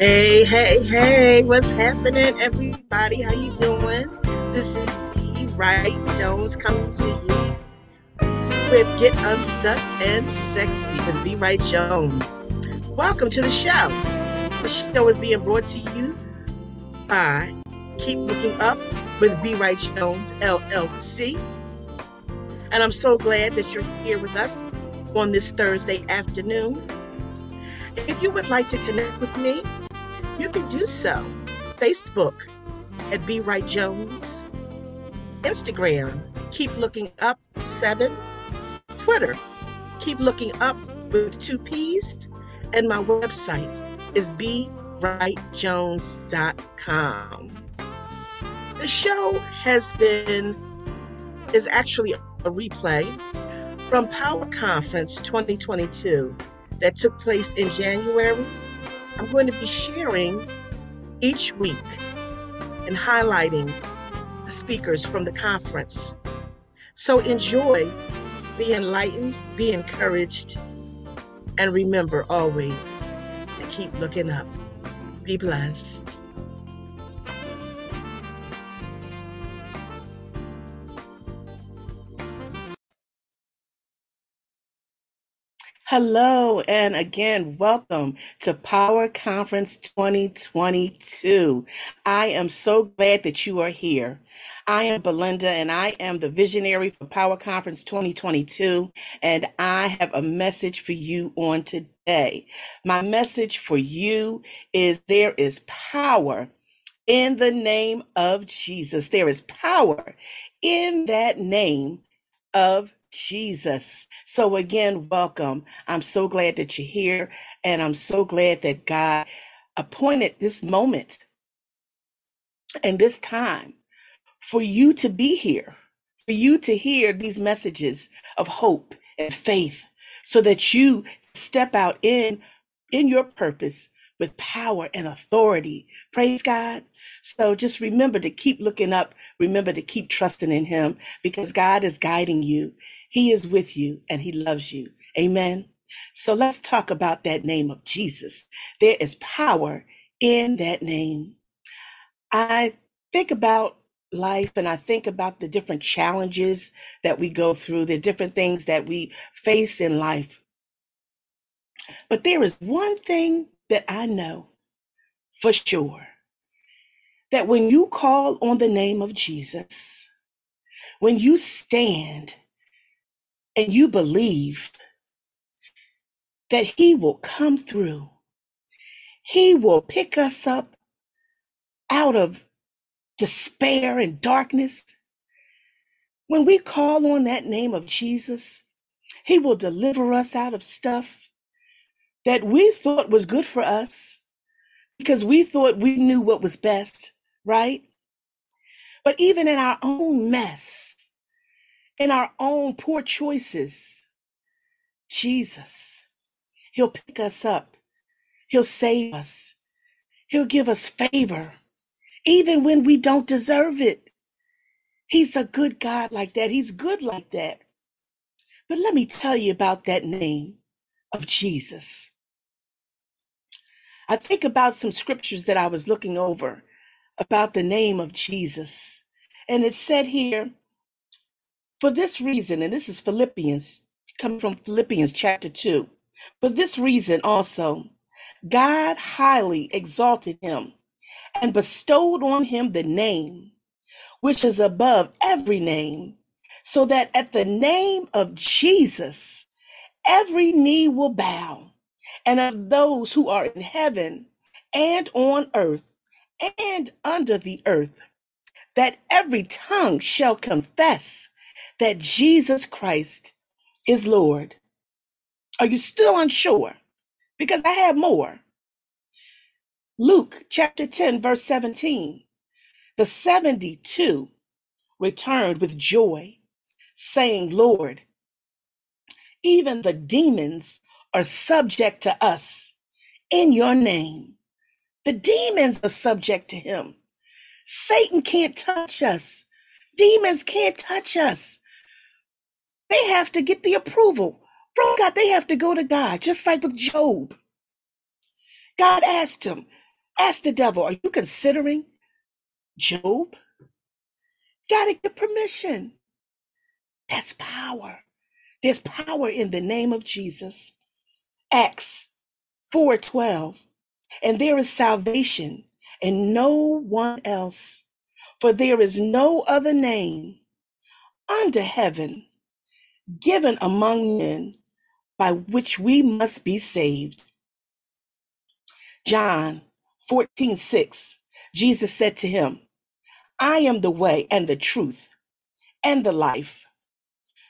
Hey, hey, hey, what's happening, everybody? How you doing? This is B. Wright Jones coming to you with Get Unstuck and Sexy with B. Wright Jones. Welcome to the show. The show is being brought to you by Keep Looking Up with B. Wright Jones, LLC. And I'm so glad that you're here with us on this Thursday afternoon. If you would like to connect with me, you can do so. Facebook at B Wright Jones, Instagram, keep looking up seven, Twitter, keep looking up with two P's, and my website is bwrightjones.com. The show has been is actually a replay from Power Conference 2022 that took place in January. I'm going to be sharing each week and highlighting the speakers from the conference. So enjoy, be enlightened, be encouraged, and remember always to keep looking up. Be blessed. Hello, and again, welcome to Power Conference 2022. I am so glad that you are here. I am Bulinda, and I am the visionary for Power Conference 2022, and I have a message for you on today. My message for you is there is power in the name of Jesus. There is power in that name of Jesus. So again, welcome. I'm so glad that you're here and I'm so glad that God appointed this moment and this time for you to be here, for you to hear these messages of hope and faith so that you step out in in your purpose with power and authority. Praise God. So just remember to keep looking up. Remember to keep trusting in him because God is guiding you. He is with you and he loves you. Amen. So let's talk about that name of Jesus. There is power in that name. I think about life and I think about the different challenges that we go through, the different things that we face in life. But there is one thing that I know for sure that when you call on the name of Jesus, when you stand and you believe that He will come through, He will pick us up out of despair and darkness. When we call on that name of Jesus, He will deliver us out of stuff that we thought was good for us because we thought we knew what was best, right? But even in our own mess, in our own poor choices, Jesus, He'll pick us up. He'll save us. He'll give us favor, even when we don't deserve it. He's a good God like that. He's good like that. But let me tell you about that name of Jesus. I think about some scriptures that I was looking over about the name of Jesus. And it said here, for this reason, and this is Philippians, coming from Philippians chapter 2. For this reason also, God highly exalted him and bestowed on him the name which is above every name, so that at the name of Jesus, every knee will bow, and of those who are in heaven and on earth and under the earth, that every tongue shall confess that Jesus Christ is Lord. Are you still unsure? Because I have more. Luke chapter 10, verse 17. The 72 returned with joy, saying, Lord, even the demons are subject to us in your name. The demons are subject to him. Satan can't touch us. Demons can't touch us. They have to get the approval from God. They have to go to God, just like with Job. God asked him, Ask the devil, are you considering Job? Gotta get permission. That's power. There's power in the name of Jesus. Acts 4:12. And there is salvation in no one else, for there is no other name under heaven given among men by which we must be saved. John 14:6. Jesus said to him, I am the way and the truth and the life.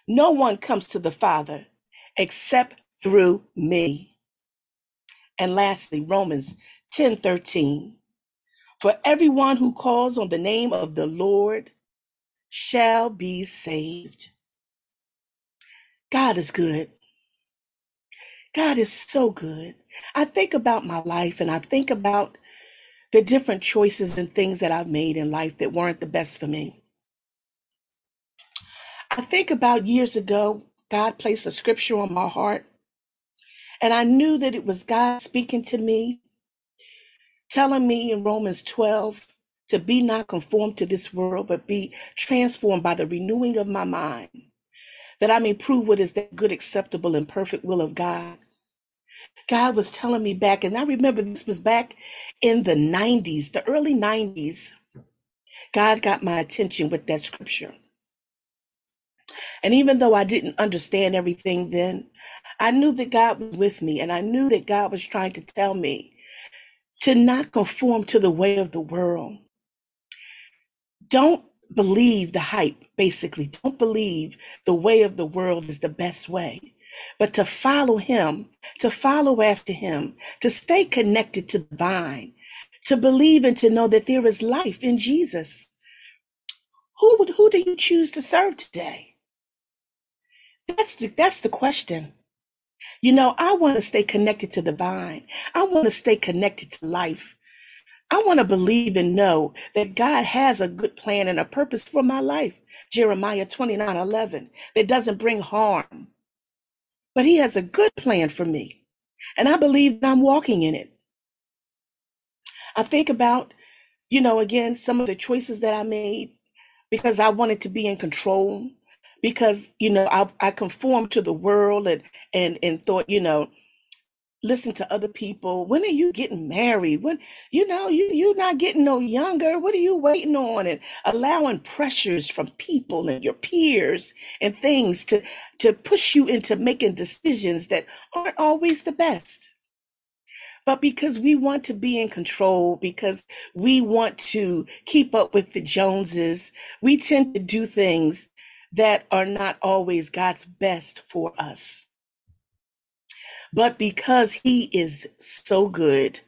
No one comes to the Father except through me. And lastly, Romans 10:13. For everyone who calls on the name of the Lord shall be saved. God is good. God is so good. I think about my life and I think about the different choices and things that I've made in life that weren't the best for me. I think about years ago, God placed a scripture on my heart, and I knew that it was God speaking to me, telling me in Romans 12 to be not conformed to this world, but be transformed by the renewing of my mind, that I may prove what is that good, acceptable, and perfect will of God. God was telling me back, and I remember this was back in the 90s, the early 90s. God got my attention with that scripture. And even though I didn't understand everything then, I knew that God was with me, and I knew that God was trying to tell me to not conform to the way of the world. Don't believe the hype, basically. Don't believe the way of the world is the best way, but to follow Him, to follow after Him, to stay connected to the vine, to believe and to know that there is life in Jesus. Who would, who do you choose to serve today? That's the, that's the question. You know, I want to stay connected to the vine. I want to stay connected to life. I want to believe and know that God has a good plan and a purpose for my life. Jeremiah 29 11. That doesn't bring harm, but He has a good plan for me. And I believe that I'm walking in it. I think about, you know, again, some of the choices that I made because I wanted to be in control, because, you know, I, I conformed to the world and, and, and thought, you know, listen to other people. When are you getting married? When you know you you're not getting no younger. What are you waiting on? And allowing pressures from people and your peers and things to to push you into making decisions that aren't always the best. But because we want to be in control, because we want to keep up with the Joneses, we tend to do things that are not always God's best for us. But because he is so good,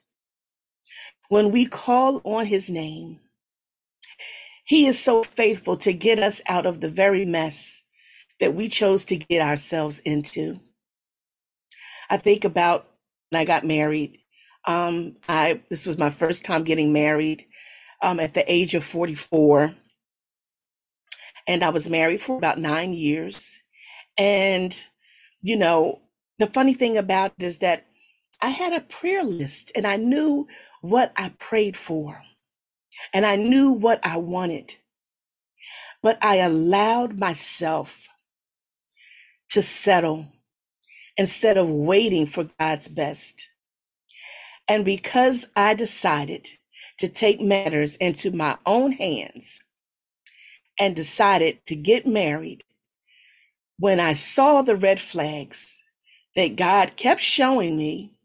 when we call on his name, he is so faithful to get us out of the very mess that we chose to get ourselves into. I think about when I got married. Um, I this was my first time getting married um, at the age of 44, and I was married for about nine years. And you know, the funny thing about it is that I had a prayer list and I knew what I prayed for and I knew what I wanted. But I allowed myself to settle instead of waiting for God's best. And because I decided to take matters into my own hands and decided to get married, when I saw the red flags that God kept showing me,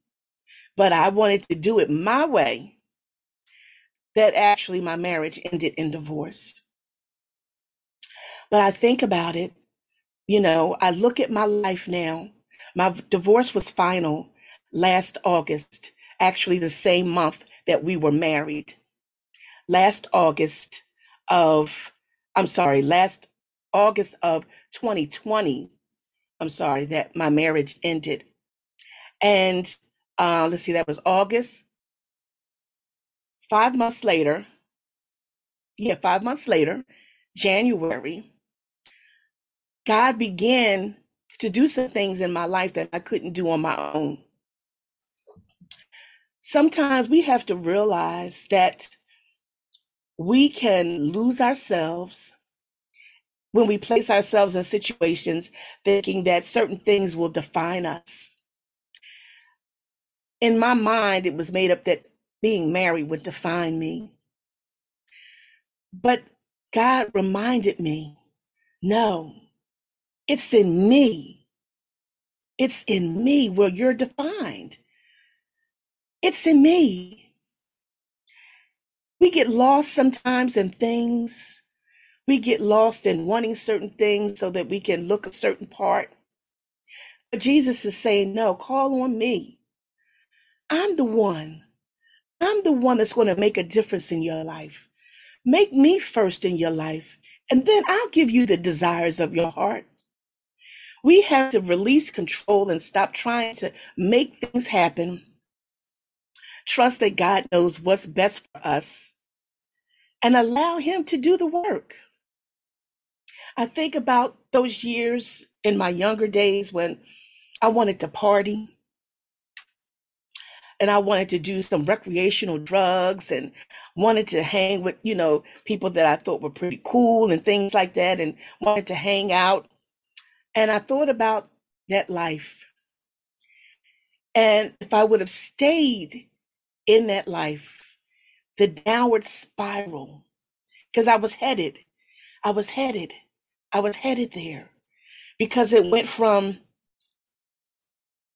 but I wanted to do it my way, that actually my marriage ended in divorce. But I think about it, you know, I look at my life now. My divorce was final last August, actually the same month that we were married. Last August of, I'm sorry, last August of 2020, I'm sorry, that my marriage ended. And uh, let's see, that was August. Five months later, yeah, five months later, January, God began to do some things in my life that I couldn't do on my own. Sometimes we have to realize that we can lose ourselves when we place ourselves in situations thinking that certain things will define us. In my mind, it was made up that being married would define me. But God reminded me no, it's in me. It's in me where you're defined. It's in me. We get lost sometimes in things. We get lost in wanting certain things so that we can look a certain part. But Jesus is saying, no, call on me. I'm the one. I'm the one that's going to make a difference in your life. Make me first in your life, and then I'll give you the desires of your heart. We have to release control and stop trying to make things happen. Trust that God knows what's best for us and allow Him to do the work. I think about those years in my younger days when I wanted to party and I wanted to do some recreational drugs and wanted to hang with, you know, people that I thought were pretty cool and things like that and wanted to hang out. And I thought about that life. And if I would have stayed in that life, the downward spiral, because I was headed, I was headed, I was headed there because it went from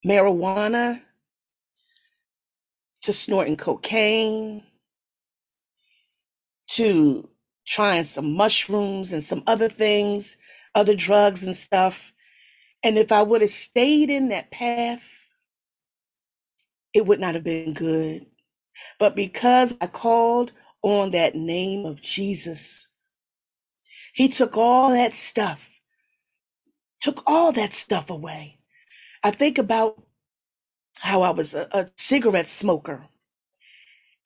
marijuana to snorting cocaine to trying some mushrooms and some other things, other drugs and stuff. And if I would have stayed in that path, it would not have been good. But because I called on that name of Jesus, He took all that stuff, took all that stuff away. I think about how I was a, a cigarette smoker.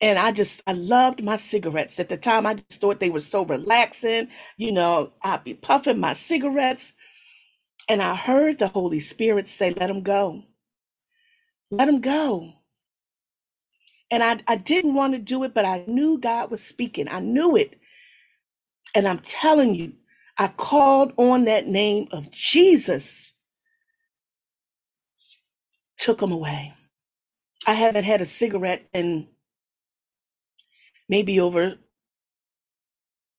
And I just, I loved my cigarettes. At the time, I just thought they were so relaxing. You know, I'd be puffing my cigarettes. And I heard the Holy Spirit say, let them go. Let them go. And I, I didn't want to do it, but I knew God was speaking. I knew it. And I'm telling you, I called on that name of Jesus, took him away. I haven't had a cigarette in maybe over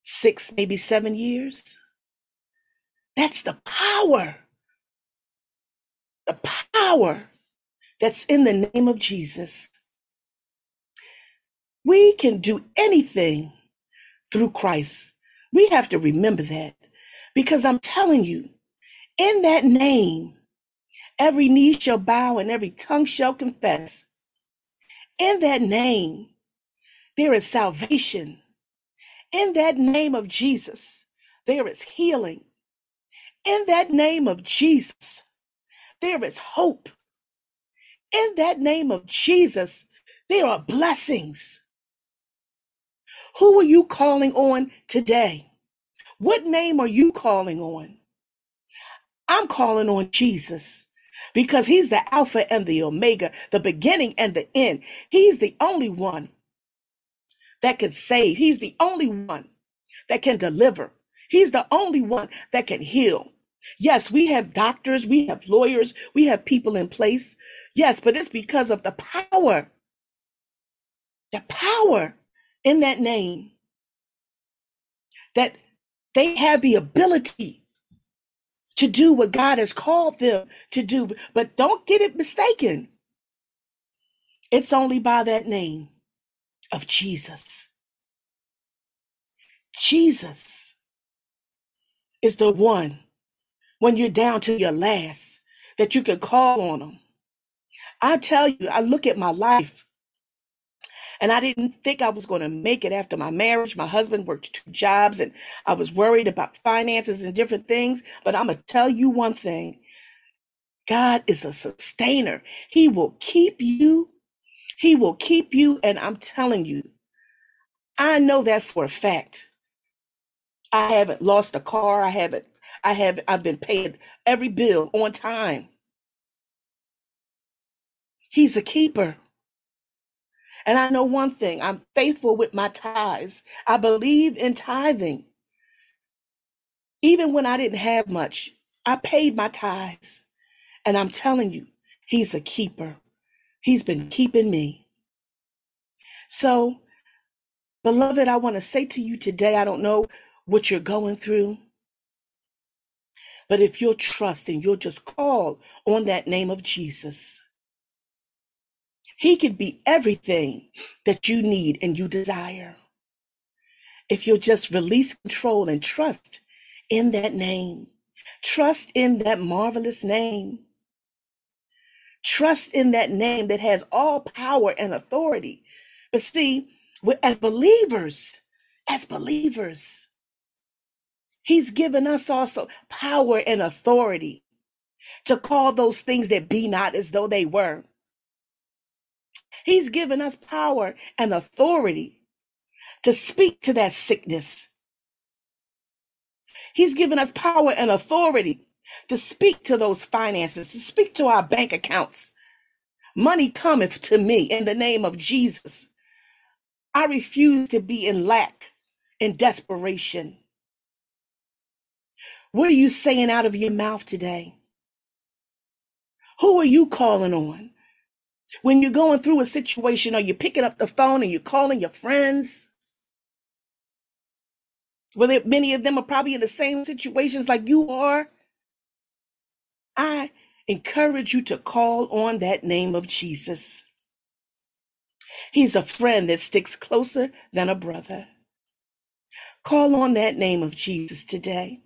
six, maybe seven years. That's the power, the power that's in the name of Jesus. We can do anything through Christ. We have to remember that because I'm telling you, in that name, every knee shall bow and every tongue shall confess. In that name, there is salvation. In that name of Jesus, there is healing. In that name of Jesus, there is hope. In that name of Jesus, there are blessings. Who are you calling on today? What name are you calling on? I'm calling on Jesus because he's the Alpha and the Omega, the beginning and the end. He's the only one that can save. He's the only one that can deliver. He's the only one that can heal. Yes, we have doctors, we have lawyers, we have people in place. Yes, but it's because of the power, the power in that name that they have the ability to do what God has called them to do. But don't get it mistaken. It's only by that name of Jesus. Jesus is the one when you're down to your last that you can call on him. I tell you, I look at my life and I didn't think I was going to make it after my marriage. My husband worked two jobs and I was worried about finances and different things. But I'm going to tell you one thing God is a sustainer, He will keep you. He will keep you. And I'm telling you, I know that for a fact. I haven't lost a car. I haven't, I have, I've been paying every bill on time. He's a keeper. And I know one thing I'm faithful with my tithes. I believe in tithing. Even when I didn't have much, I paid my tithes. And I'm telling you, He's a keeper. He's been keeping me. So, beloved, I want to say to you today I don't know what you're going through, but if you'll trust and you'll just call on that name of Jesus, He could be everything that you need and you desire. If you'll just release control and trust in that name, trust in that marvelous name. Trust in that name that has all power and authority. But see, as believers, as believers, He's given us also power and authority to call those things that be not as though they were. He's given us power and authority to speak to that sickness. He's given us power and authority to speak to those finances, to speak to our bank accounts. Money cometh to me in the name of Jesus. I refuse to be in lack, in desperation. What are you saying out of your mouth today? Who are you calling on? When you're going through a situation, are you're picking up the phone and you're calling your friends? Well, many of them are probably in the same situations like you are. I encourage you to call on that name of Jesus. He's a friend that sticks closer than a brother. Call on that name of Jesus today.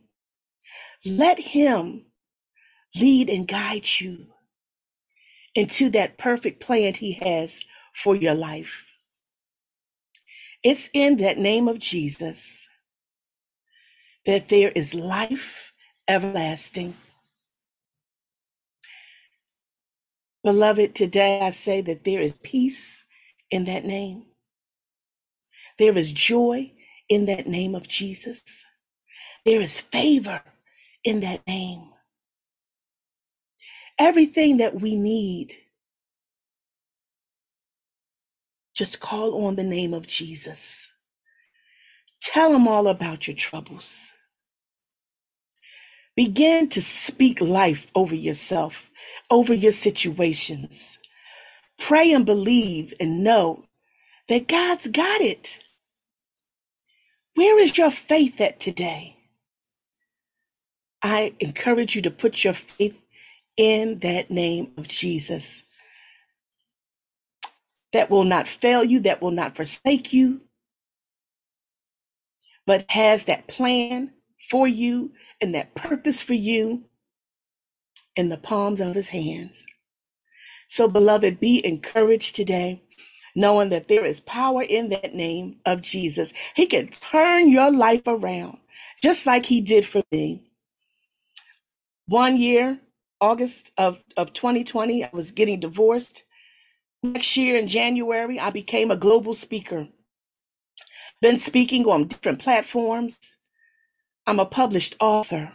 Let him lead and guide you into that perfect plan he has for your life. It's in that name of Jesus that there is life everlasting. Beloved, today I say that there is peace in that name. There is joy in that name of Jesus. There is favor in that name. Everything that we need, just call on the name of Jesus. Tell him all about your troubles. Begin to speak life over yourself, over your situations. Pray and believe and know that God's got it. Where is your faith at today? I encourage you to put your faith in that name of Jesus. That will not fail you, that will not forsake you, but has that plan for you and that purpose for you in the palms of his hands. So, beloved, be encouraged today, knowing that there is power in that name of Jesus. He can turn your life around, just like he did for me. One year, August of, of 2020, I was getting divorced. Next year in January, I became a global speaker. Been speaking on different platforms. I'm a published author.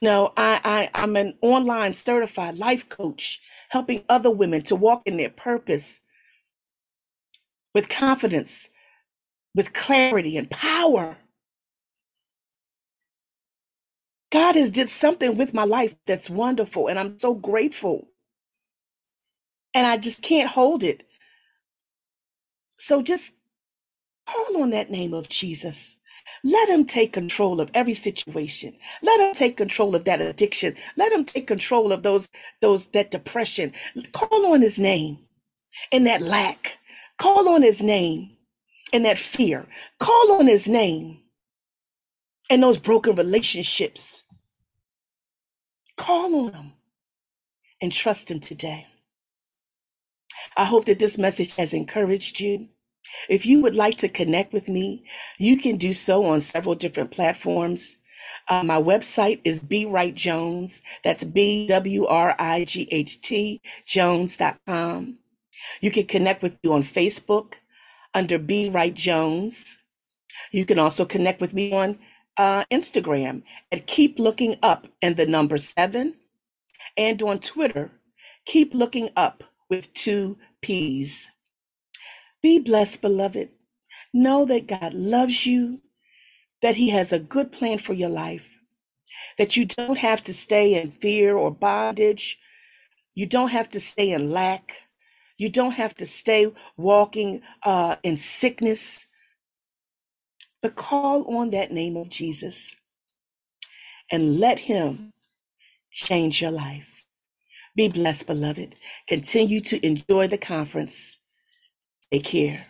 You know, I, I, I'm an online certified life coach, helping other women to walk in their purpose with confidence, with clarity and power. God has did something with my life that's wonderful, and I'm so grateful. And I just can't hold it. So just call on that name of Jesus. Let him take control of every situation. Let him take control of that addiction. Let him take control of those, those, that depression. Call on his name and that lack. Call on his name and that fear. Call on his name and those broken relationships. Call on him and trust him today. I hope that this message has encouraged you. If you would like to connect with me, you can do so on several different platforms. Uh, my website is B Wright Jones. That's B W R I G H T Jones.com. You can connect with you on Facebook under B Wright Jones. You can also connect with me on uh, Instagram at Keep Looking Up and the number seven, and on Twitter, Keep Looking Up with two P's. Be blessed, beloved. Know that God loves you, that He has a good plan for your life, that you don't have to stay in fear or bondage. You don't have to stay in lack. You don't have to stay walking uh, in sickness, but call on that name of Jesus and let Him change your life. Be blessed, beloved. Continue to enjoy the conference. Take care.